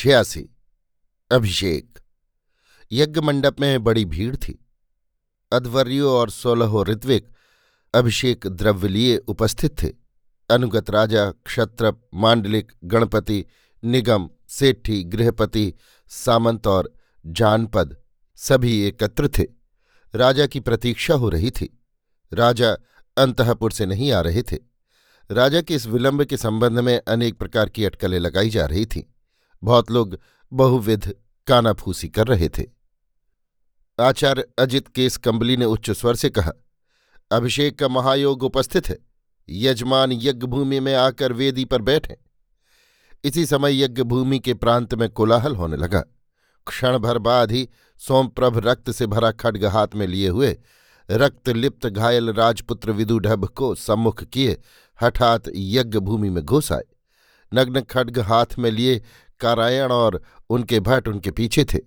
छियासी, अभिषेक। यज्ञ मंडप में बड़ी भीड़ थी। अध्वर्यो और सोलहो ऋत्विक, अभिषेक द्रव्य लिए उपस्थित थे। अनुगत राजा, क्षत्रप, मांडलिक, गणपति, निगम, सेठी, गृहपति, सामंत और जानपद सभी एकत्र थे। राजा की प्रतीक्षा हो रही थी। राजा अंतपुर से नहीं आ रहे थे। राजा के इस विलंब के संबंध में अनेक प्रकार की अटकलें लगाई जा रही थीं। बहुत लोग बहुविध कानाफूसी कर रहे थे। आचार्य अजित केस कंबली ने उच्च स्वर से कहा, अभिषेक का महायोग उपस्थित है। यजमान यज्ञ भूमि में आकर वेदी पर बैठे। इसी समय यज्ञ भूमि के प्रांत में कोलाहल होने लगा। क्षण भर बाद ही सोमप्रभ रक्त से भरा खड्ग हाथ में लिए हुए रक्त लिप्त घायल राजपुत्र विदुढभ को सम्मुख किए हठात यज्ञ भूमि में घुस आए। नग्न खड्ग हाथ में लिए कारायण और उनके भट्ट उनके पीछे थे।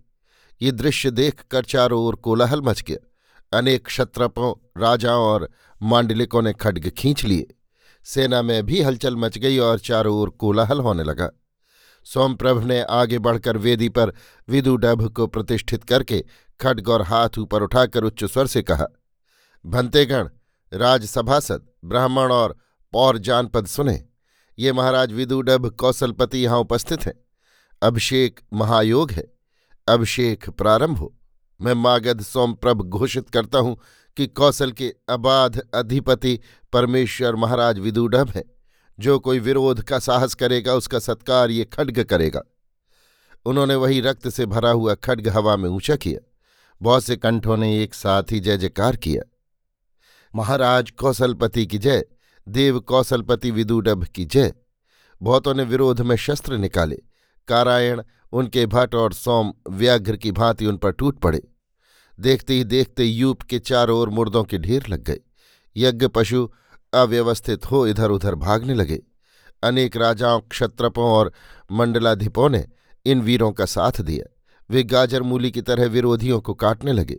ये दृश्य देखकर चारों ओर कोलाहल मच गया। अनेक क्षत्रपों, राजाओं और मांडलिकों ने खड्ग खींच लिए। सेना में भी हलचल मच गई और चारों ओर कोलाहल होने लगा। सोमप्रभ ने आगे बढ़कर वेदी पर विदुडभ को प्रतिष्ठित करके खड्ग और हाथ ऊपर उठाकर उच्च स्वर से कहा, भंतेगण, राजसभासद, ब्राह्मण और पौर जानपद सुने। ये महाराज विदुडभ कौशलपति यहाँ उपस्थित हैं। अभिषेक महायोग है। अभिषेक प्रारंभ हो। मैं मागध सोमप्रभ घोषित करता हूँ कि कौशल के अबाध अधिपति परमेश्वर महाराज विदुडभ हैं। जो कोई विरोध का साहस करेगा, उसका सत्कार ये खड्ग करेगा। उन्होंने वही रक्त से भरा हुआ खड्ग हवा में ऊँचा किया। बहुत से कंठों ने एक साथ ही जय जयकार किया। महाराज कौशलपति की जय। देव कौशलपति विदुडभ की जय। बहुतों ने विरोध में शस्त्र निकाले। कारायण उनके भट्ट और सोम व्याघ्र की भांति उन पर टूट पड़े। देखते ही देखते यूप के चारों ओर मुर्दों के ढेर लग गए। यज्ञ पशु अव्यवस्थित हो इधर उधर भागने लगे। अनेक राजाओं, क्षत्रपों और मंडलाधिपों ने इन वीरों का साथ दिया। वे गाजर मूली की तरह विरोधियों को काटने लगे।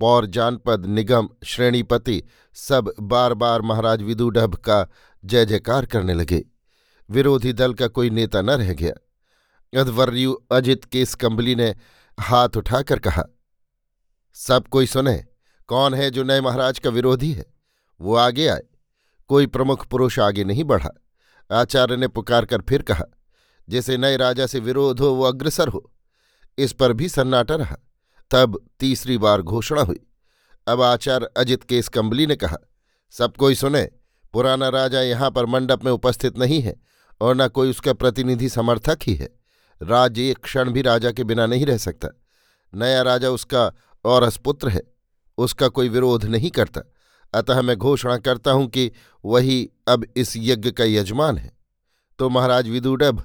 पौर, जानपद, निगम, श्रेणीपति सब बार बार महाराज विदुडभ का जय जयकार करने लगे। विरोधी दल का कोई नेता न रह गया। अध्वर्यु अजित केस कंबली ने हाथ उठाकर कहा, सब कोई सुने, कौन है जो नए महाराज का विरोधी है? वो आगे आए। कोई प्रमुख पुरुष आगे नहीं बढ़ा। आचार्य ने पुकार कर फिर कहा, जैसे नए राजा से विरोध हो, वो अग्रसर हो। इस पर भी सन्नाटा रहा। तब तीसरी बार घोषणा हुई। अब आचार्य अजित केस कंबली ने कहा, सब कोई सुने, पुराना राजा यहाँ पर मंडप में उपस्थित नहीं है, और न कोई उसका प्रतिनिधि समर्थक ही है। राज्य एक क्षण भी राजा के बिना नहीं रह सकता। नया राजा उसका और अस्पुत्र है। उसका कोई विरोध नहीं करता। अतः मैं घोषणा करता हूँ कि वही अब इस यज्ञ का यजमान है। तो महाराज विदुडभ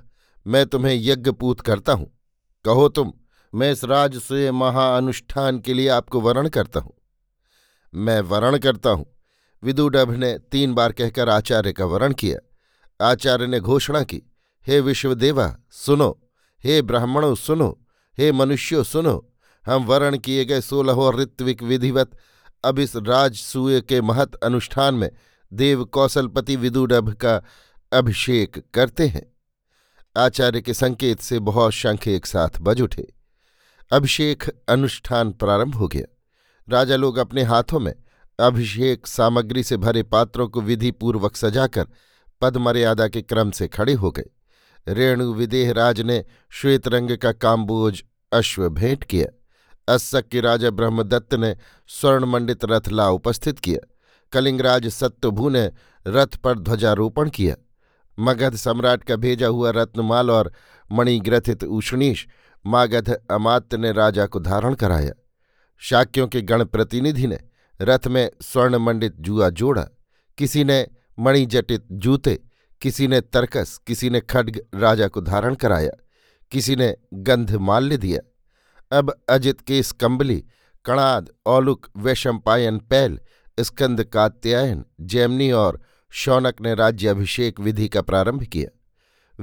मैं तुम्हें यज्ञपूत करता हूँ। कहो तुम, मैं इस राज से महाअनुष्ठान के लिए आपको वरण करता हूँ। मैं वरण करता हूँ। विदुडभ ने तीन बार कहकर आचार्य का वरण किया। आचार्य ने घोषणा की, हे विश्वदेवा, सुनो हे ब्राह्मणों, सुनो, हे मनुष्यों, सुनो। हम वर्ण किए गए सोलह ऋत्विक विधिवत अब इस राजसूय के महत अनुष्ठान में देव कौशलपति विदुडभ का अभिषेक करते हैं। आचार्य के संकेत से बहुत शंख एक साथ बज उठे। अभिषेक अनुष्ठान प्रारंभ हो गया। राजा लोग अपने हाथों में अभिषेक सामग्री से भरे पात्रों को विधिपूर्वक सजाकर पदमर्यादा के क्रम से खड़े हो गए। रेणु विदेह राज ने श्वेत रंग का काम्बोज अश्व भेंट किया। अस्सक के राजा ब्रह्मदत्त ने स्वर्णमंडित रथ ला उपस्थित किया। कलिंगराज सत्यभू ने रथ पर ध्वजारोपण किया। मगध सम्राट का भेजा हुआ रत्नमाल और मणिग्रथित उष्णीश मागध अमात्य ने राजा को धारण कराया। शाक्यों के गण प्रतिनिधि ने रथ में स्वर्णमंडित जुआ जोड़ा। किसी ने मणिजटित जूते किसी ने तरकस, किसी ने खड्ग राजा को धारण कराया, किसी ने गंध माल्य दिया। अब अजित केस कंबली, कणाद, औलुक वैशंपायन पैल, स्कंद कात्यायन, जैमनी और शौनक ने राज्य अभिषेक विधि का प्रारंभ किया।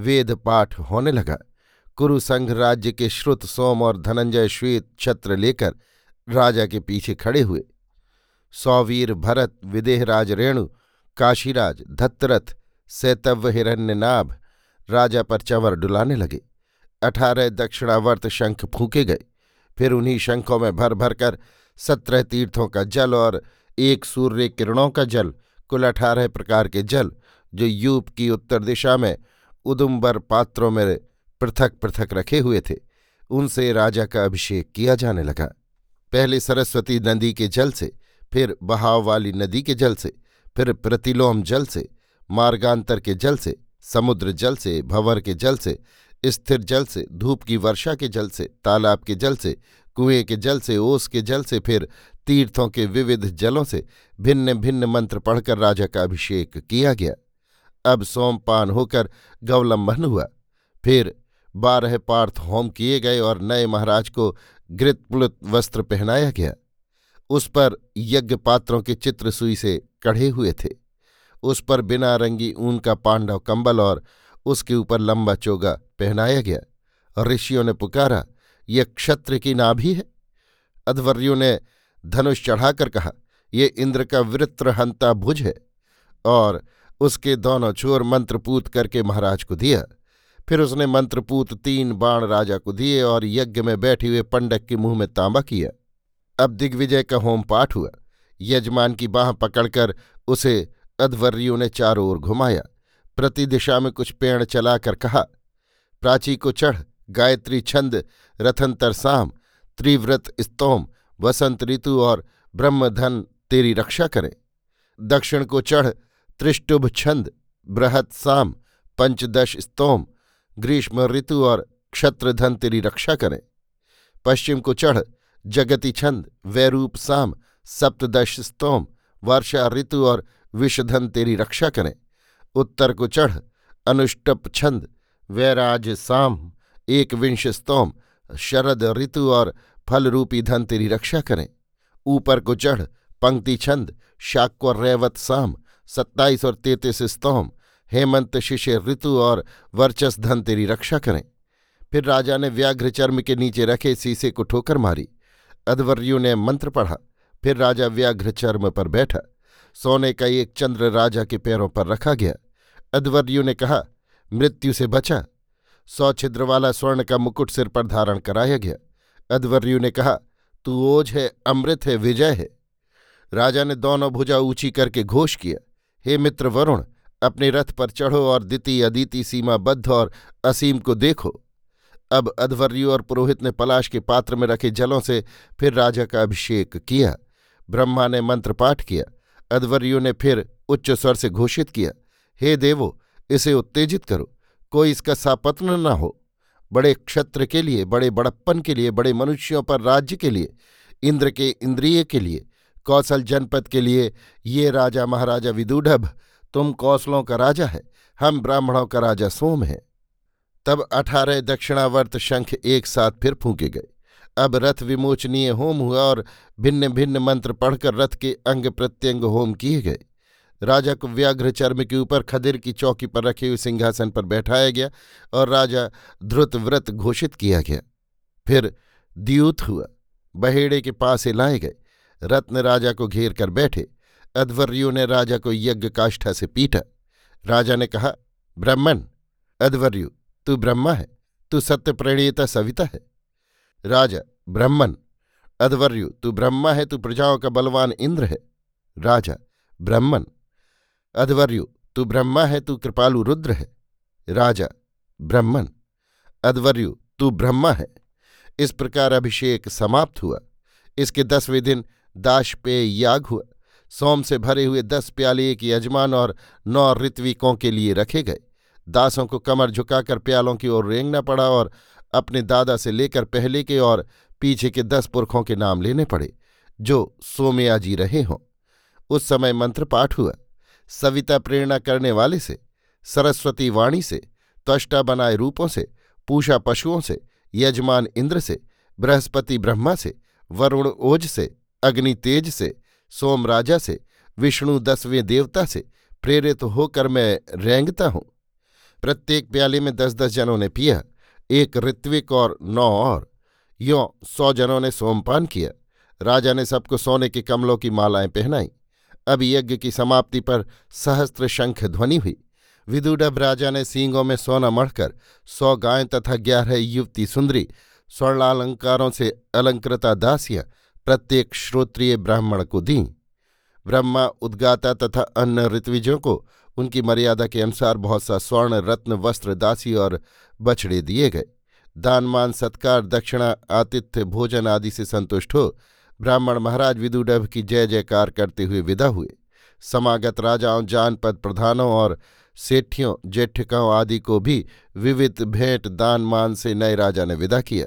वेद पाठ होने लगा। कुरुसंघ राज्य के श्रुत, सोम और धनंजय श्वेत छत्र लेकर राजा के पीछे खड़े हुए। सौवीर, भरत, विदेहराज, रेणु, काशीराज, धत्तरथ सैतव्य हिरण्यनाभ राजा पर चंवर डुलाने लगे। अठारह दक्षिणावर्त शंख फूके गए। फिर उन्हीं शंखों में भर भर कर सत्रह तीर्थों का जल और एक सूर्य किरणों का जल, कुल अठारह प्रकार के जल, जो यूप की उत्तर दिशा में उदुम्बर पात्रों में पृथक पृथक रखे हुए थे, उनसे राजा का अभिषेक किया जाने लगा। पहले सरस्वती नदी के जल से, फिर बहाव वाली नदी के जल से, फिर प्रतिलोम जल से मार्गांतर के जल से, समुद्र जल से, भंवर के जल से, स्थिर जल से, धूप की वर्षा के जल से, तालाब के जल से, कुएँ के जल से, ओस के जल से, फिर तीर्थों के विविध जलों से भिन्न भिन्न मंत्र पढ़कर राजा का अभिषेक किया गया। अब सोमपान होकर गौलंबन हुआ। फिर बारह पार्थ होम किए गए और नए महाराज को घृतप्लुत वस्त्र पहनाया गया। उस पर यज्ञ पात्रों के चित्र सुई से कढ़े हुए थे। उस पर बिना रंगी ऊन का पांडव कंबल और उसके ऊपर लंबा चोगा पहनाया गया। ऋषियों ने पुकारा, यह क्षत्र की नाभि है? अध्वर्यों ने धनुष चढ़ाकर कहा, ये इंद्र का वृत्र हंता भुज है। और उसके दोनों छोर मंत्रपूत करके महाराज को दिया। फिर उसने मंत्रपूत तीन बाण राजा को दिए और यज्ञ में बैठे हुए पंडक के मुँह में तांबा किया। अब दिग्विजय का होम पाठ हुआ। यजमान की बाह पकड़कर उसे अध्वर्यों ने चारों ओर घुमाया। प्रति दिशा में कुछ पेड़ चलाकर कहा, प्राची को चढ़, गायत्री छंद, रथंतर साम, त्रिव्रत स्तोम, वसंत ऋतु और ब्रह्मधन तेरी रक्षा करें। दक्षिण को चढ़, त्रिष्टुभ छंद, बृहत साम, पंचदश स्तोम, ग्रीष्म ऋतु और क्षत्रधन तेरी रक्षा करें। पश्चिम को चढ़, जगति छंद, वैरूप साम, सप्तदश स्तोम, वर्षा ऋतु और विषधन तेरी रक्षा करें। उत्तर को चढ़, अनुष्टप छंद, वैराज साम, एक विंश स्तोम, शरद ऋतु और फलरूपी धन तेरी रक्षा करें। ऊपर को चढ़, पंक्ति छंद, शाक्व रैवत साम, सत्ताईस और तैतीस स्तोम, हेमंत शिशे ऋतु और वर्चस धन तेरी रक्षा करें। फिर राजा ने व्याघ्र चर्म के नीचे रखे शीशे को ठोकर मारी। अध्वर्यु ने मंत्र पढ़ा। फिर राजा व्याघ्र चर्म पर बैठा। सोने का एक चंद्र राजा के पैरों पर रखा गया। अध्वर्यु ने कहा, मृत्यु से बचा। सौ छिद्र वाला स्वर्ण का मुकुट सिर पर धारण कराया गया। अध्वर्यु ने कहा, तू ओझ है, अमृत है, विजय है। राजा ने दोनों भुजा ऊँची करके घोष किया। हे मित्र वरुण, अपने रथ पर चढ़ो और दिति अदिति सीमाबद्ध और असीम को देखो। अब अधवर्यु और पुरोहित ने पलाश के पात्र में रखे जलों से फिर राजा का अभिषेक किया। ब्रह्मा ने मंत्र पाठ किया। अध्वर्यु ने फिर उच्च स्वर से घोषित किया, हे देवो, इसे उत्तेजित करो, कोई इसका सापत्न न हो। बड़े क्षत्र के लिए, बड़े बड़प्पन के लिए, बड़े मनुष्यों पर राज्य के लिए, इंद्र के इंद्रिय के लिए, कौशल जनपद के लिए, ये राजा महाराजा विदुढ़भ, तुम कौशलों का राजा है, हम ब्राह्मणों का राजा सोम हैं। तब अठारह दक्षिणावर्त शंख एक साथ फिर फूके गए। अब रथ विमोचनीय होम हुआ और भिन्न भिन्न मंत्र पढ़कर रथ के अंग प्रत्यंग होम किए गए। राजा को व्याघ्र चर्म के ऊपर खदिर की चौकी पर रखे हुए सिंहासन पर बैठाया गया और राजा ध्रुत व्रत घोषित किया गया। फिर द्यूत हुआ, बहेड़े के पास लाए गए। रत्न राजा को घेर कर बैठे, अध्वर्यु ने राजा को यज्ञ काष्ठा से पीटा। राजा ने कहा ब्राह्मण अध्वर्यु, तू ब्रह्मा है, तू सत्य प्रणीयता सविता है। राजा ब्रह्मन। अध्वर्यु, तू ब्रह्मा है, तू प्रजाओं का बलवान इंद्र है। राजा, ब्रह्मन। अध्वर्यु, तू ब्रह्मा है, तू कृपालु रुद्र है। राजा, ब्रह्मन। अध्वर्यु, तू ब्रह्मा है। इस प्रकार अभिषेक समाप्त हुआ। इसके दसवें दिन दाशपेय याग हुआ। सोम से भरे हुए दस प्याले एक यजमान और नौ ऋत्विकों के लिए रखे गए। दासों को कमर झुकाकर प्यालों की ओर रेंगना पड़ा और अपने दादा से लेकर पहले के और पीछे के दस पुरखों के नाम लेने पड़े, जो सोमयाजी रहे हों। उस समय मंत्र पाठ हुआ। सविता प्रेरणा करने वाले से, सरस्वती वाणी से, त्वष्टा बनाए रूपों से, पूषा पशुओं से, यजमान इंद्र से, बृहस्पति ब्रह्मा से, वरुण ओज से, अग्नि तेज से, सोम राजा से, विष्णु दसवें देवता से प्रेरित होकर मैं रेंगता हूँ। प्रत्येक प्याले में दस दस जनों ने पिया। एक ऋत्विक और नौ और यों सौ जनों ने सोमपान किया। राजा ने सबको सोने के कमलों की मालाएँ पहनाई। अब यज्ञ की समाप्ति पर सहस्त्र शंख ध्वनि हुई। विदुडभ राजा ने सींगों में सोना मढ़कर सौ गायें तथा ग्यारह युवती सुंदरी, स्वर्णालंकारों से अलंकृता दासियाँ प्रत्येक श्रोत्रिय ब्राह्मण को दीं। ब्रह्मा, उद्गाता तथा अन्य ऋत्विजों को उनकी मर्यादा के अनुसार बहुत सा स्वर्ण, रत्न, वस्त्र, दासी और बछड़े दिए गए। दानमान, सत्कार, दक्षिणा, आतिथ्य, भोजन आदि से संतुष्ट हो, ब्राह्मण महाराज विदुडभ की जय जयकार करते हुए विदा हुए। समागत राजाओं, जानपद प्रधानों और सेठियों, जेठिकाओं आदि को भी विविध भेंट दान मान से नए राजा ने विदा किया।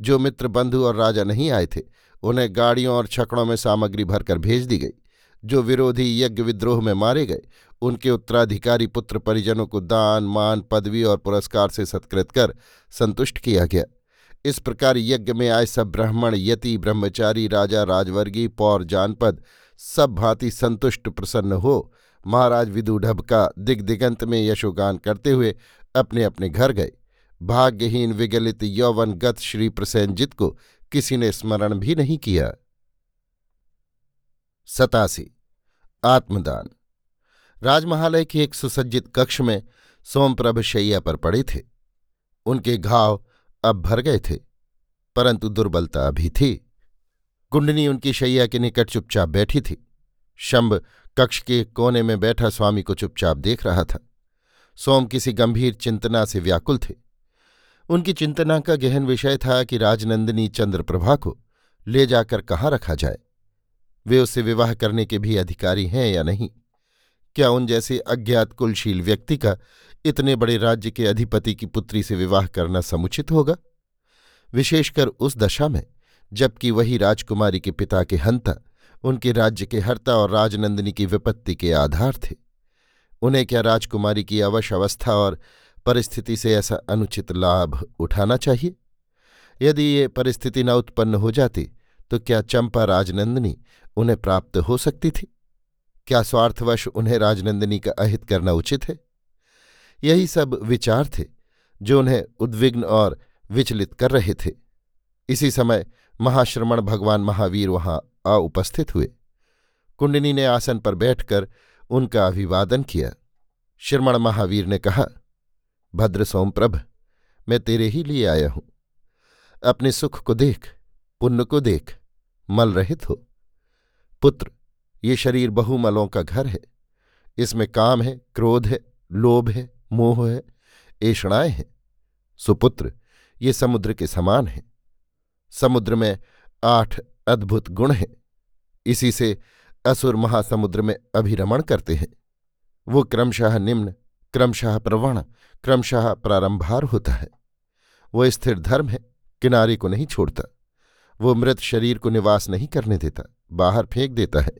जो मित्र बंधु और राजा नहीं आए थे, उन्हें गाड़ियों और छकड़ों में सामग्री भरकर भेज दी गई। जो विरोधी यज्ञ विद्रोह में मारे गए, उनके उत्तराधिकारी पुत्र परिजनों को दान, मान, पदवी और पुरस्कार से सत्कृत कर संतुष्ट किया गया। इस प्रकार यज्ञ में आए सब ब्राह्मण, यति, ब्रह्मचारी, राजा राजवर्गी पौर, जानपद, सब भांति संतुष्ट प्रसन्न हो महाराज विदुढब का दिग्दिगंत में यशोगान करते हुए अपने अपने घर गए। भाग्यहीन विगलित यौवनगत श्री प्रसेनजित को किसी ने स्मरण भी नहीं किया। सतासी। आत्मदान। राजमहालय के एक सुसज्जित कक्ष में सोमप्रभ शैया पर पड़े थे। उनके घाव अब भर गए थे, परंतु दुर्बलता अभी थी। कुंडनी उनकी शैया के निकट चुपचाप बैठी थी। शंभ कक्ष के कोने में बैठा स्वामी को चुपचाप देख रहा था। सोम किसी गंभीर चिंतना से व्याकुल थे। उनकी चिंतना का गहन विषय था कि राजनंदिनी चंद्रप्रभा को ले जाकर कहाँ रखा जाए। वे उसे विवाह करने के भी अधिकारी हैं या नहीं? क्या उन जैसे अज्ञात कुलशील व्यक्ति का इतने बड़े राज्य के अधिपति की पुत्री से विवाह करना समुचित होगा? विशेषकर उस दशा में, जबकि वही राजकुमारी के पिता के हंता, उनके राज्य के हर्ता और राजनंदिनी की विपत्ति के आधार थे। उन्हें क्या राजकुमारी की अवश अवस्था और परिस्थिति से ऐसा अनुचित लाभ उठाना चाहिए? यदि ये परिस्थिति न उत्पन्न हो जाती तो क्या चंपा राजनंदिनी उन्हें प्राप्त हो सकती थी? क्या स्वार्थवश उन्हें राजनंदिनी का अहित करना उचित है? यही सब विचार थे, जो उन्हें उद्विग्न और विचलित कर रहे थे। इसी समय महाश्रमण भगवान महावीर वहाँ आ उपस्थित हुए। कुंडिनी ने आसन पर बैठकर उनका अभिवादन किया। श्रमण महावीर ने कहा, भद्र सोमप्रभ, मैं तेरे ही लिए आया हूँ। अपने सुख को देख, पुण्य को देख, मल रहित हो। पुत्र, ये शरीर बहुमलों का घर है। इसमें काम है, क्रोध है, लोभ है, मोह है, ऐषणाएँ हैं। सुपुत्र, ये समुद्र के समान है। समुद्र में आठ अद्भुत गुण हैं। इसी से असुर महासमुद्र में अभिरमण करते हैं। वो क्रमशः निम्न, क्रमशः प्रवण, क्रमशः प्रारंभार होता है। वो स्थिर धर्म है, किनारे को नहीं छोड़ता। वो मृत शरीर को निवास नहीं करने देता। बाहर फेंक देता है।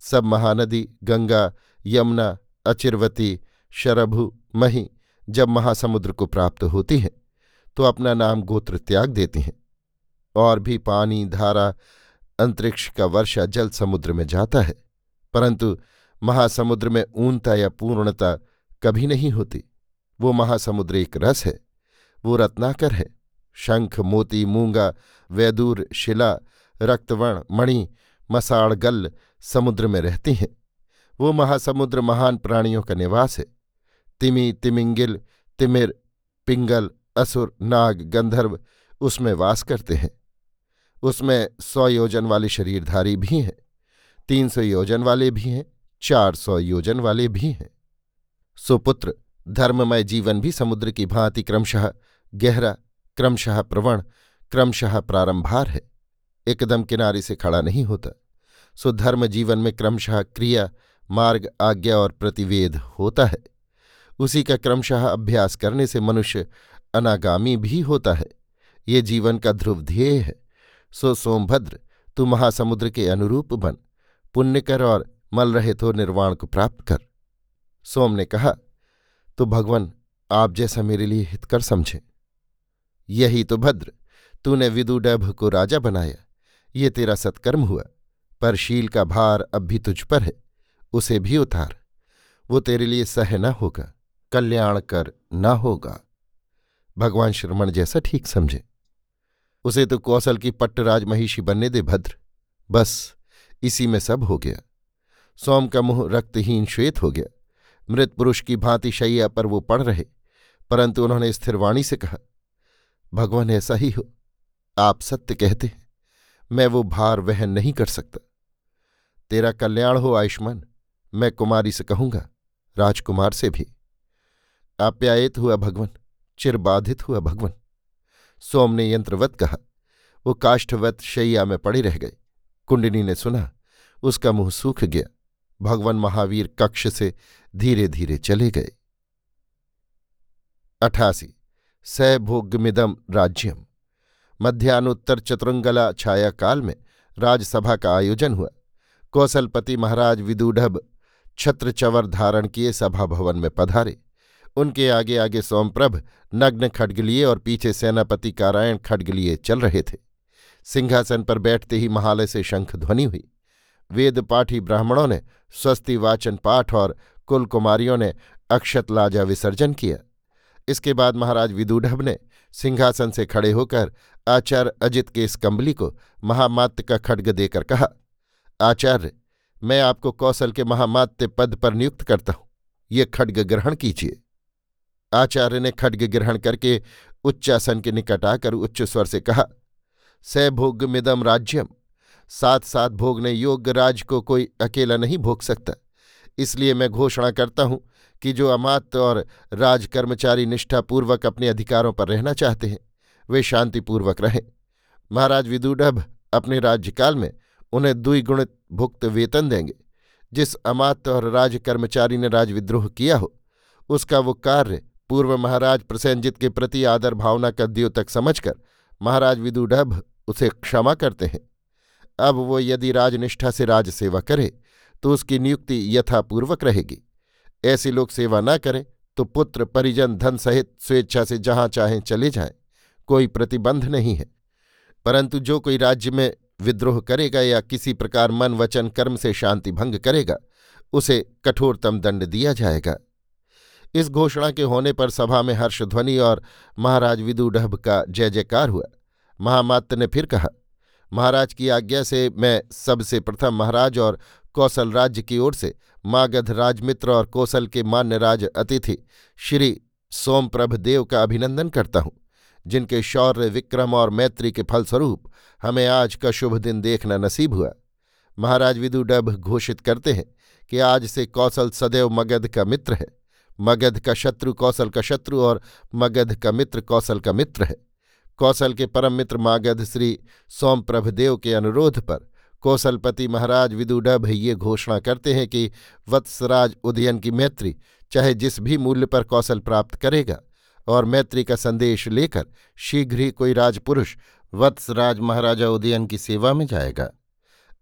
सब महानदी, गंगा, यमुना, अचिरवती, शरभु, मही जब महासमुद्र को प्राप्त होती हैं तो अपना नाम गोत्र त्याग देती हैं। और भी पानी, धारा, अंतरिक्ष का वर्षा जल समुद्र में जाता है, परंतु महासमुद्र में ऊनता या पूर्णता कभी नहीं होती। वो महासमुद्र एक रस है, वो रत्नाकर है। शंख, मोती, मूँगा, वैदूर, शिला, रक्तवर्ण, मणि मसाड़ गल समुद्र में रहती हैं। वो महासमुद्र महान प्राणियों का निवास है। तिमी, तिमिंगिल, तिमिर, पिंगल, असुर, नाग, गंधर्व उसमें वास करते हैं। उसमें सौ योजन वाले शरीरधारी भी हैं। तीन सौ योजन वाले भी हैं, चार सौ योजन वाले भी हैं। सुपुत्र, धर्ममय जीवन भी समुद्र की भांति क्रमशः गहरा, क्रमशः प्रवण, क्रमशः प्रारंभार है। एकदम किनारे से खड़ा नहीं होता। सो धर्म जीवन में क्रमशः क्रिया, मार्ग, आज्ञा और प्रतिवेद होता है। उसी का क्रमशः अभ्यास करने से मनुष्य अनागामी भी होता है। ये जीवन का ध्रुव ध्येय है। सो सोमभद्र, तू महासमुद्र के अनुरूप बन। पुण्य कर और मल रहे तो निर्वाण को प्राप्त कर। सोम ने कहा तो भगवान, आप जैसा मेरे लिए हितकर समझे। यही तो भद्र, तूने विदुडभ को राजा बनाया। ये तेरा सत्कर्म हुआ, पर शील का भार अब भी तुझ पर है, उसे भी उतार। वो तेरे लिए सह न होगा, कल्याण कर न होगा। भगवान श्रमण जैसा ठीक समझे। उसे तो कौशल की पट्टराज महिषी बनने दे भद्र। बस, इसी में सब हो गया। सोम का मुँह रक्तहीन श्वेत हो गया। मृत पुरुष की भांति शैया पर वो पड़ रहे, परंतु उन्होंने स्थिरवाणी से कहा, भगवान ऐसा ही हो, आप सत्य कहते हैं। मैं वो भार वहन नहीं कर सकता। तेरा कल्याण हो, आयुष्मान। मैं कुमारी से कहूँगा, राजकुमार से भी। आप्यायित हुआ भगवान चिरबाधित हुआ भगवन। सोम ने यंत्रवत कहा। वो काष्ठवत शैया में पड़े रह गए कुंडिनी ने सुना, उसका मुँह सूख गया। भगवान महावीर कक्ष से धीरे धीरे चले गए। अठासी। सैभोग्यमिदम राज्यम। मध्यान्होत्तर चतुरंगला छाया काल में राजसभा का आयोजन हुआ। कौशलपति महाराज विदुढ़ छत्र चवर धारण किए सभा भवन में पधारे। उनके आगे आगे सोमप्रभ नग्न खड्ग और पीछे सेनापति कारायण खड्ग चल रहे थे। सिंहासन पर बैठते ही महालय से शंख ध्वनि हुई। वेद पाठी ब्राह्मणों ने स्वस्ति वाचन पाठ और कुल कुमारियों ने अक्षत लाजा विसर्जन किया। इसके बाद महाराज विदुढ़ ने सिंहासन से खड़े होकर आचार्य अजित के इस कंबली को महामात्य का खड्ग देकर कहा, आचार्य, मैं आपको कौशल के महामात्य पद पर नियुक्त करता हूँ। ये खड्ग ग्रहण कीजिए। आचार्य ने खड्ग ग्रहण करके उच्चासन के निकट आकर उच्च स्वर से कहा सैभोग्यमिदम राज्यम। साथ साथ भोगने योग्य राज को कोई अकेला नहीं भोग सकता। इसलिए मैं घोषणा करता हूँ कि जो अमात्य और राजकर्मचारी निष्ठापूर्वक अपने अधिकारों पर रहना चाहते हैं, वे शांतिपूर्वक रहें। महाराज विदुडभ अपने राज्यकाल में उन्हें द्विगुणित भुक्त वेतन देंगे। जिस अमात्य और राजकर्मचारी ने राजविद्रोह किया हो, उसका वो कार्य पूर्व महाराज प्रसेंजित के प्रति आदर भावना का द्योतक समझकर महाराज विदुडभ उसे क्षमा करते हैं। अब वो यदि राजनिष्ठा से राजसेवा करे तो उसकी नियुक्ति यथापूर्वक रहेगी। ऐसे लोग सेवा न करें तो पुत्र, परिजन, धन सहित स्वेच्छा से जहाँ चाहें चले जाएँ, कोई प्रतिबंध नहीं है। परंतु जो कोई राज्य में विद्रोह करेगा या किसी प्रकार मन, वचन, कर्म से शांति भंग करेगा, उसे कठोरतम दंड दिया जाएगा। इस घोषणा के होने पर सभा में हर्षध्वनि और महाराज विदुडभ का जय जयकार हुआ। महामात्य ने फिर कहा, महाराज की आज्ञा से मैं सबसे प्रथम महाराज और कौशल राज्य की ओर से मागध राजमित्र और कौशल के मान्य राज अतिथि श्री सोमप्रभ देव का अभिनंदन करता हूँ, जिनके शौर्य, विक्रम और मैत्री के फलस्वरूप हमें आज का शुभ दिन देखना नसीब हुआ। महाराज विदुडभ घोषित करते हैं कि आज से कौशल सदैव मगध का मित्र है। मगध का शत्रु कौशल का शत्रु और मगध का मित्र कौशल का मित्र है। कौशल के परम मित्र मागध श्री सोमप्रभदेव के अनुरोध पर कौशलपति महाराज विदुडभ ये घोषणा करते हैं कि वत्सराज उदयन की मैत्री चाहे जिस भी मूल्य पर कौशल प्राप्त करेगा और मैत्री का संदेश लेकर शीघ्र ही कोई राजपुरुष वत्सराज महाराजा उदयन की सेवा में जाएगा।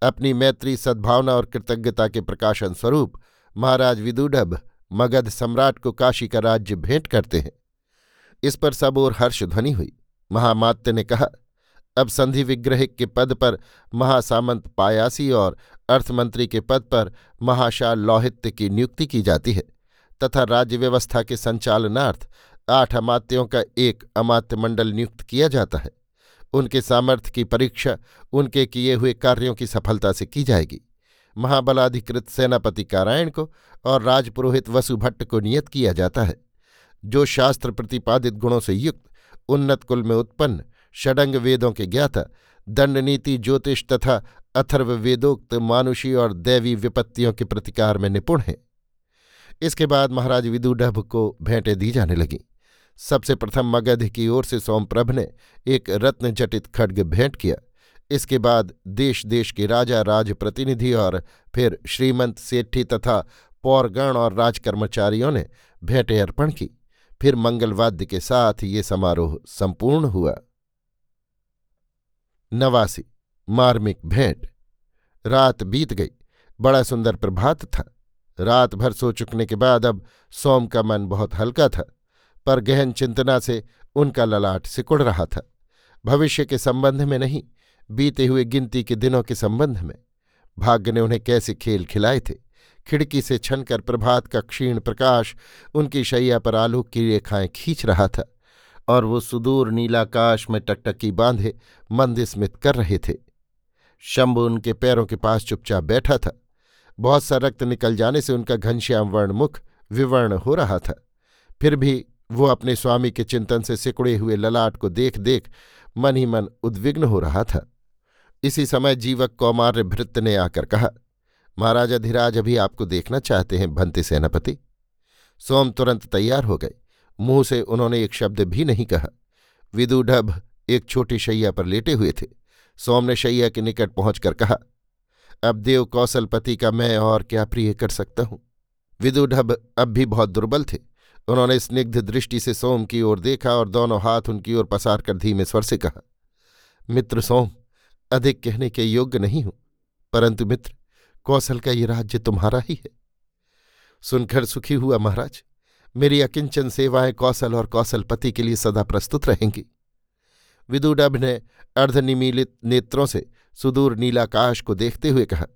अपनी मैत्री, सद्भावना और कृतज्ञता के प्रकाशन स्वरूप महाराज विदुडभ मगध सम्राट को काशी का राज्य भेंट करते हैं। इस पर सब और हर्ष ध्वनि हुई। महामात्य ने कहा अब संधि विग्रहिक के पद पर महासामंत पायासी और अर्थमंत्री के पद पर महाशाल लौहित्य की नियुक्ति की जाती है तथा राज्य व्यवस्था के संचालनार्थ आठ अमात्यों का एक अमात्य मंडल नियुक्त किया जाता है। उनके सामर्थ्य की परीक्षा उनके किए हुए कार्यों की सफलता से की जाएगी। महाबलाधिकृत सेनापति कारायण को और राजपुरोहित वसुभट्ट को नियत किया जाता है। जो शास्त्र प्रतिपादित गुणों से युक्त, उन्नत कुल में उत्पन्न षडंग वेदों के ज्ञाता। दंडनीति, ज्योतिष तथा अथर्व वेदोक्त मानुषी और दैवी विपत्तियों के प्रतिकार में निपुण हैं। इसके बाद महाराज विदुडभ को भेंटें दी जाने लगीं। सबसे प्रथम मगध की ओर से सोमप्रभ ने एक रत्न जटित खड्ग भेंट किया। इसके बाद देश देश के राजा, राजप्रतिनिधि और फिर श्रीमंत सेठी तथा पौरगण और राजकर्मचारियों ने भेंटें अर्पण की। फिर मंगलवाद्य के साथ ये समारोह संपूर्ण हुआ। नवासी, मार्मिक भेंट। रात बीत गई, बड़ा सुंदर प्रभात था। रात भर सो चुकने के बाद अब सोम का मन बहुत हल्का था, पर गहन चिंतना से उनका ललाट सिकुड़ रहा था। भविष्य के संबंध में नहीं, बीते हुए गिनती के दिनों के संबंध में। भाग्य ने उन्हें कैसे खेल खिलाए थे? खिड़की से छनकर प्रभात का क्षीण प्रकाश उनकी शैया पर आलोक की रेखाएँ खींच रहा था। और वो सुदूर नीलाकाश में टकटकी बांधे मंद स्मित कर रहे थे। शंभु उनके पैरों के पास चुपचाप बैठा था। बहुत सा रक्त निकल जाने से उनका घनश्याम वर्ण मुख विवर्ण हो रहा था। फिर भी वो अपने स्वामी के चिंतन से सिकुड़े हुए ललाट को देख देख मन ही मन उद्विग्न हो रहा था। इसी समय जीवक कौमार्य भृत्य ने आकर कहा, महाराज अधिराज अभी आपको देखना चाहते हैं, भंते सेनापति। सोम तुरंत तैयार हो गए। मुँह से उन्होंने एक शब्द भी नहीं कहा। विदुढभ एक छोटी शैया पर लेटे हुए थे। सोम ने शैया के निकट पहुंचकर कहा, अब देव कौशलपति का मैं और क्या प्रिय कर सकता हूँ? विदुढभ अब भी बहुत दुर्बल थे। उन्होंने स्निग्ध दृष्टि से सोम की ओर देखा और दोनों हाथ उनकी ओर पसार कर धीमे स्वर से कहा, मित्र सोम, अधिक कहने के योग्य नहीं हूँ, परंतु मित्र, कौशल का ये राज्य तुम्हारा ही है। सुनकर सुखी हुआ महाराज मेरी अकिंचन सेवाएँ कौशल और कौशलपति के लिए सदा प्रस्तुत रहेंगी। विदुडभ ने अर्धनिमीलित नेत्रों से सुदूर नीलाकाश को देखते हुए कहा,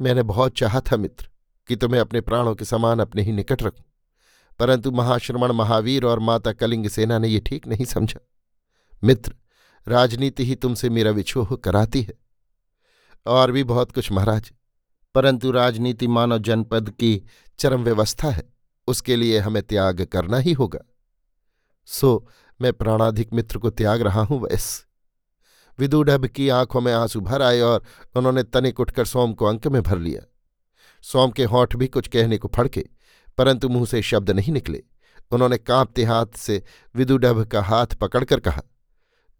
मैंने बहुत चाहा था मित्र कि तुम्हें अपने प्राणों के समान अपने ही निकट रखूँ, परंतु महाश्रमण महावीर और माता कलिंग सेना ने ये ठीक नहीं समझा। मित्र, राजनीति ही तुमसे मेरा विछोह कराती है। और भी बहुत कुछ महाराज, परंतु राजनीति मानव जनपद की चरम व्यवस्था है। उसके लिए हमें त्याग करना ही होगा। सो, मैं प्राणाधिक मित्र को त्याग रहा हूँ वैस विदुडभ की आँखों में आँसू भर आए और उन्होंने तनिक उठकर सोम को अंक में भर लिया। सोम के होठ भी कुछ कहने को फड़के, परंतु मुँह से शब्द नहीं निकले। उन्होंने कांपते हाथ से विदुडभ का हाथ पकड़कर कहा,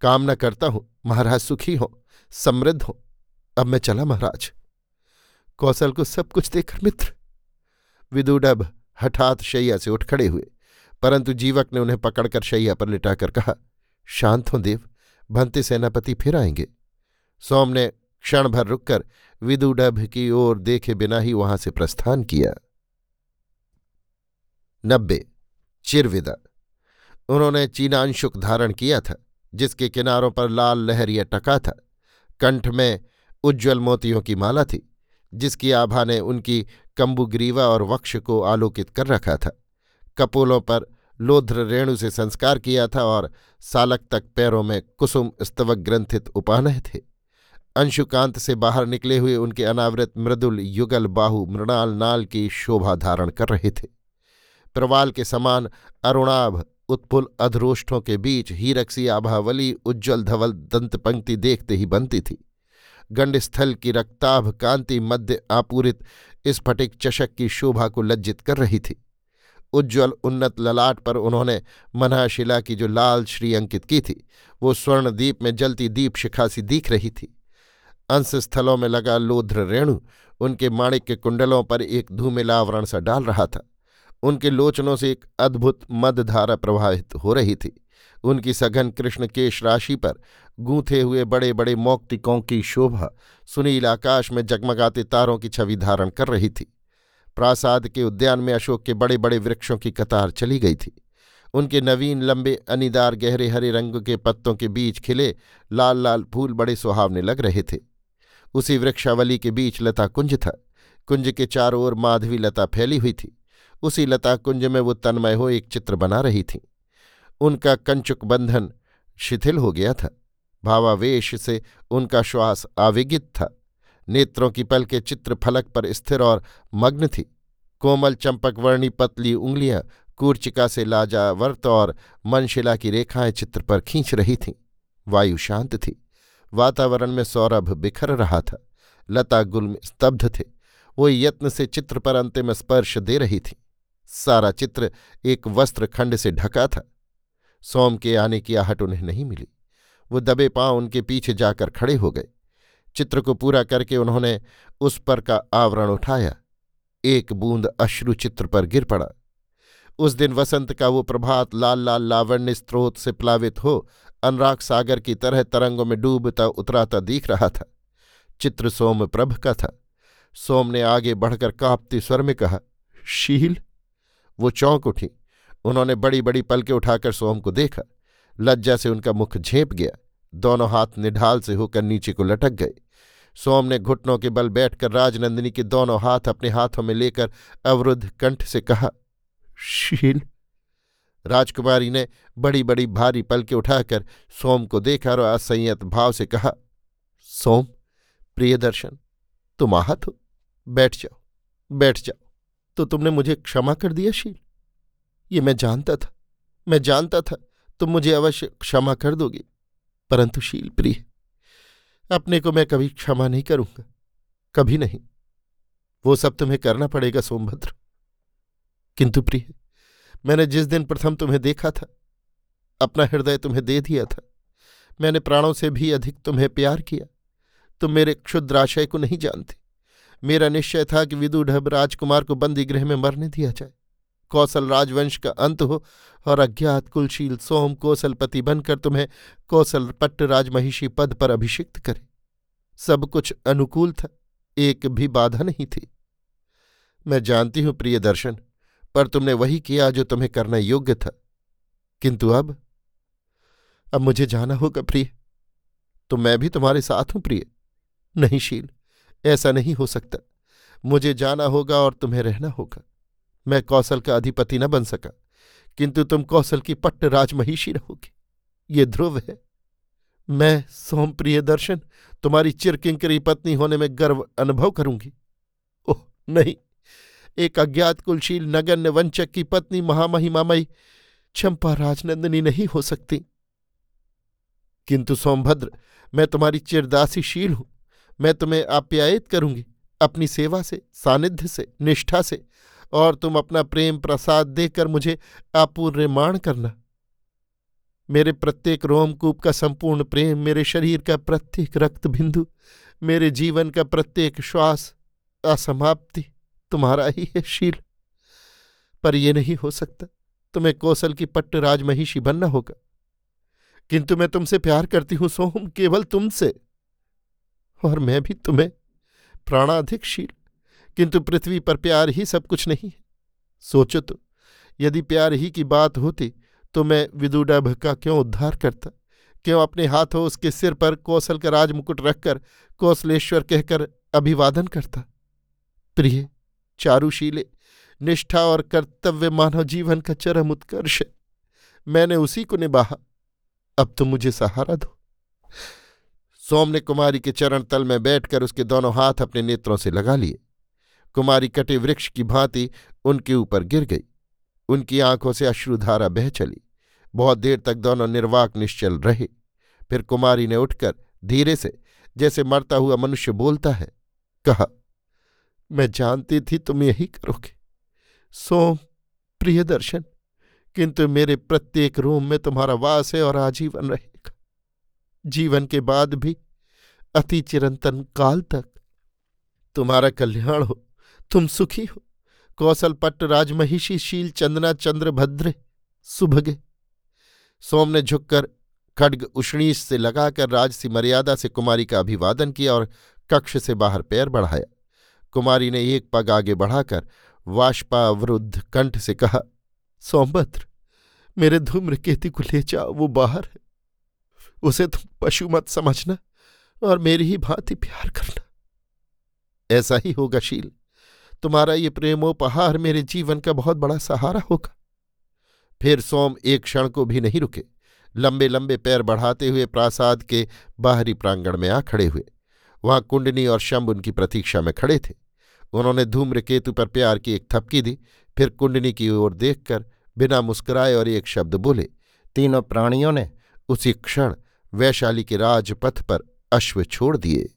कामना करता हूँ, महाराज सुखी हो, समृद्ध हो। अब मैं चला महाराज। कौशल को सब कुछ देकर मित्र। विदुडभ हठात शैया से उठ खड़े हुए, परंतु जीवक ने उन्हें पकड़कर शैया पर लिटाकर कहा, शांत हो देव, भंते सेनापति फिर आएँगे। सोम ने क्षण भर रुककर विदुडभ की ओर देखे बिना ही वहाँ से प्रस्थान किया। नब्बे, चिरविदा। उन्होंने चीनांशुक धारण किया था, जिसके किनारों पर लाल लहरिया टका था। कंठ में उज्ज्वल मोतियों की माला थी, जिसकी आभा ने उनकी कंबुग्रीवा और वक्ष को आलोकित कर रखा था। कपोलों पर लोध्र रेणु से संस्कार किया था और सालक तक पैरों में कुसुम स्तवक ग्रंथित उपानह थे। अंशुकांत से बाहर निकले हुए उनके अनावृत मृदुल युगल बाहु मृणाल नाल की शोभा धारण कर रहे थे। प्रवाल के समान अरुणाभ, उत्पुल अधरोष्ठों के बीच हीरक्सी आभावली, उज्ज्वल धवल दंत पंक्ति देखते ही बनती थी। गंडस्थल की रक्ताभ कांति मध्य आपूरित स्फटिक चषक की शोभा को लज्जित कर रही थी। उज्ज्वल उन्नत ललाट पर उन्होंने मनाशिला की जो लाल श्री अंकित की थी, वो स्वर्ण दीप में जलती दीप शिखा सी दिख रही थी। अंश स्थलों में लगा लोध्र रेणु उनके माणिक के कुंडलों पर एक धूमिला आवरण सा डाल रहा था। उनके लोचनों से एक अद्भुत मदधारा प्रवाहित हो रही थी। उनकी सघन कृष्ण केश राशि पर गूंथे हुए बड़े बड़े मौक्तिकों की शोभा सुनील आकाश में जगमगाते तारों की छवि धारण कर रही थी। प्रासाद के उद्यान में अशोक के बड़े बड़े वृक्षों की कतार चली गई थी। उनके नवीन लंबे अनिदार गहरे हरे रंग के पत्तों के बीच खिले लाल लाल फूल बड़े सुहावने लग रहे थे। उसी वृक्षावली के बीच लता कुंज था। कुंज के चारों ओर माधवी लता फैली हुई थी। उसी लता कुंज में वो तन्मय हो एक चित्र बना रही थी। उनका कंचुक बंधन शिथिल हो गया था। भावावेश से उनका श्वास आवेगित था। नेत्रों की पल के चित्र फलक पर स्थिर और मग्न थी। कोमल चंपक वर्णी पतली उंगलियाँ कूर्चिका से लाजावर्त और मनशिला की रेखाएँ चित्र पर खींच रही थीं। वायु शांत थी। वातावरण में सौरभ बिखर रहा था। लता गुल स्तब्ध थे। वो यत्न से चित्र पर अंतिम स्पर्श दे रही थी। सारा चित्र एक वस्त्र खंड से ढका था। सोम के आने की आहट उन्हें नहीं मिली। वो दबे पाँव उनके पीछे जाकर खड़े हो गए। चित्र को पूरा करके उन्होंने उस पर का आवरण उठाया। एक बूंद अश्रु चित्र पर गिर पड़ा। उस दिन वसंत का वो प्रभात लाल लाल लावण्य स्त्रोत से प्लावित हो अनुराग सागर की तरह तरंगों में डूबता उतराता दिख रहा था। चित्र सोम प्रभ का था। सोम ने आगे बढ़कर कांपते स्वर में कहा, शील? वो चौंक उठी। उन्होंने बड़ी बड़ी पलके उठाकर सोम को देखा। लज्जा से उनका मुख झेप गया। दोनों हाथ निढाल से होकर नीचे को लटक गए। सोम ने घुटनों के बल बैठकर राजनंदिनी के दोनों हाथ अपने हाथों में लेकर अवरुद्ध कंठ से कहा शील राजकुमारी ने बड़ी बड़ी भारी पलके उठाकर सोम को देखा और असंयत भाव से कहा, सोम, प्रिय दर्शन, तुम आहत हो। बैठ जाओ बैठ जाओ। तो तुमने मुझे क्षमा कर दिया शील ये मैं जानता था, मैं जानता था, तुम मुझे अवश्य क्षमा कर दोगे। परंतु शील प्रिय, अपने को मैं कभी क्षमा नहीं करूँगा, कभी नहीं। वो सब तुम्हें करना पड़ेगा, सोमभद्र। किंतु प्रिय, मैंने जिस दिन प्रथम तुम्हें देखा था, अपना हृदय तुम्हें दे दिया था, मैंने प्राणों से भी अधिक तुम्हें प्यार किया। तुम मेरे क्षुद्र आशय को नहीं जानते। मेरा निश्चय था कि विदुढब राजकुमार को बंदी गृह में मरने दिया जाए। कौशल राजवंश का अंत हो और अज्ञात कुलशील सोम कौशलपति बनकर तुम्हें कौशल पट्ट राजमहिषी पद पर अभिषिक्त करे। सब कुछ अनुकूल था, एक भी बाधा नहीं थी। मैं जानती हूँ प्रिय दर्शन, पर तुमने वही किया जो तुम्हें करना योग्य था। किंतु अब अब मुझे जाना होगा प्रिय। तो मैं भी तुम्हारे साथ हूँ प्रिय। नहीं शील, ऐसा नहीं हो सकता। मुझे जाना होगा और तुम्हें रहना होगा। मैं कौशल का अधिपति न बन सका, किंतु तुम कौशल की पट्ट राजमहिषी रहोगी। ये ध्रुव है। मैं सोमप्रिय दर्शन, तुम्हारी चिरकिंकरी पत्नी होने में गर्व अनुभव करूँगी। ओह, नहीं। एक अज्ञात कुलशील नगन्य वंचक की पत्नी महामहिमामयी चंपा राजनंदिनी नहीं हो सकती। किंतु सोमभद्र, मैं तुम्हारी चिरदासीशील हूँ। मैं तुम्हें आप्यायित करूँगी, अपनी सेवा से, सानिध्य से, निष्ठा से और तुम अपना प्रेम प्रसाद देकर मुझे अपूर्यमाण करना। मेरे प्रत्येक रोमकूप का संपूर्ण प्रेम मेरे शरीर का प्रत्येक रक्त बिंदु मेरे जीवन का प्रत्येक श्वास, असमाप्ति तुम्हारा ही है शील। पर यह नहीं हो सकता, तुम्हें कौशल की पट्ट राजमहिषी बनना होगा। किंतु मैं तुमसे प्यार करती हूँ सोम, केवल तुमसे। और मैं भी तुम्हें प्राणाधिक शील। किंतु पृथ्वी पर प्यार ही सब कुछ नहीं है। सोचो तो यदि प्यार ही की बात होती तो मैं विदुडभ का क्यों उद्धार करता? क्यों अपने हाथों उसके सिर पर कौशल का राजमुकुट रखकर कौशलेश्वर कहकर अभिवादन करता? प्रिय चारुशीले, निष्ठा और कर्तव्य मानव जीवन का चरम उत्कर्ष मैंने उसी को निभाहा। अब तो मुझे सहारा दो। सोम ने कुमारी के चरण तल में बैठकर उसके दोनों हाथ अपने नेत्रों से लगा लिए। कुमारी कटे वृक्ष की भांति उनके ऊपर गिर गई। उनकी आँखों से अश्रुधारा बह चली। बहुत देर तक दोनों निर्वाक निश्चल रहे। फिर कुमारी ने उठकर धीरे से, जैसे मरता हुआ मनुष्य बोलता है, कहा, मैं जानती थी तुम यही करोगे। सोम प्रिय दर्शन, किंतु मेरे प्रत्येक रूम में तुम्हारा वास है और आजीवन रहेगा। जीवन के बाद भी अति चिरंतन काल तक तुम्हारा कल्याण हो। तुम सुखी हो। कौशल पट्ट राजमहिषी शील चंदना चंद्र भद्र सुभगे। सोम ने झुककर खड्ग उष्णीश से लगाकर राजसी मर्यादा से कुमारी का अभिवादन किया और कक्ष से बाहर पैर बढ़ाया। कुमारी ने एक पग आगे बढ़ाकर वाष्पावरुद्ध कंठ से कहा, सोमभद्र, मेरे धूम्र केती को ले जाओ, वो बाहर है। उसे तुम पशु मत समझना और मेरी ही भांति प्यार करना। ऐसा ही होगा शील। तुम्हारा ये प्रेमोपहार मेरे जीवन का बहुत बड़ा सहारा होगा। फिर सोम एक क्षण को भी नहीं रुके। लंबे लंबे पैर बढ़ाते हुए प्रासाद के बाहरी प्रांगण में आ खड़े हुए। वहाँ कुंडनी और शंभ उनकी प्रतीक्षा में खड़े थे। उन्होंने धूम्रकेतु पर प्यार की एक थपकी दी। फिर कुंडनी की ओर देखकर बिना मुस्कुराए और एक शब्द बोले, तीनों प्राणियों ने उसी क्षण वैशाली के राजपथ पर अश्व छोड़ दिए।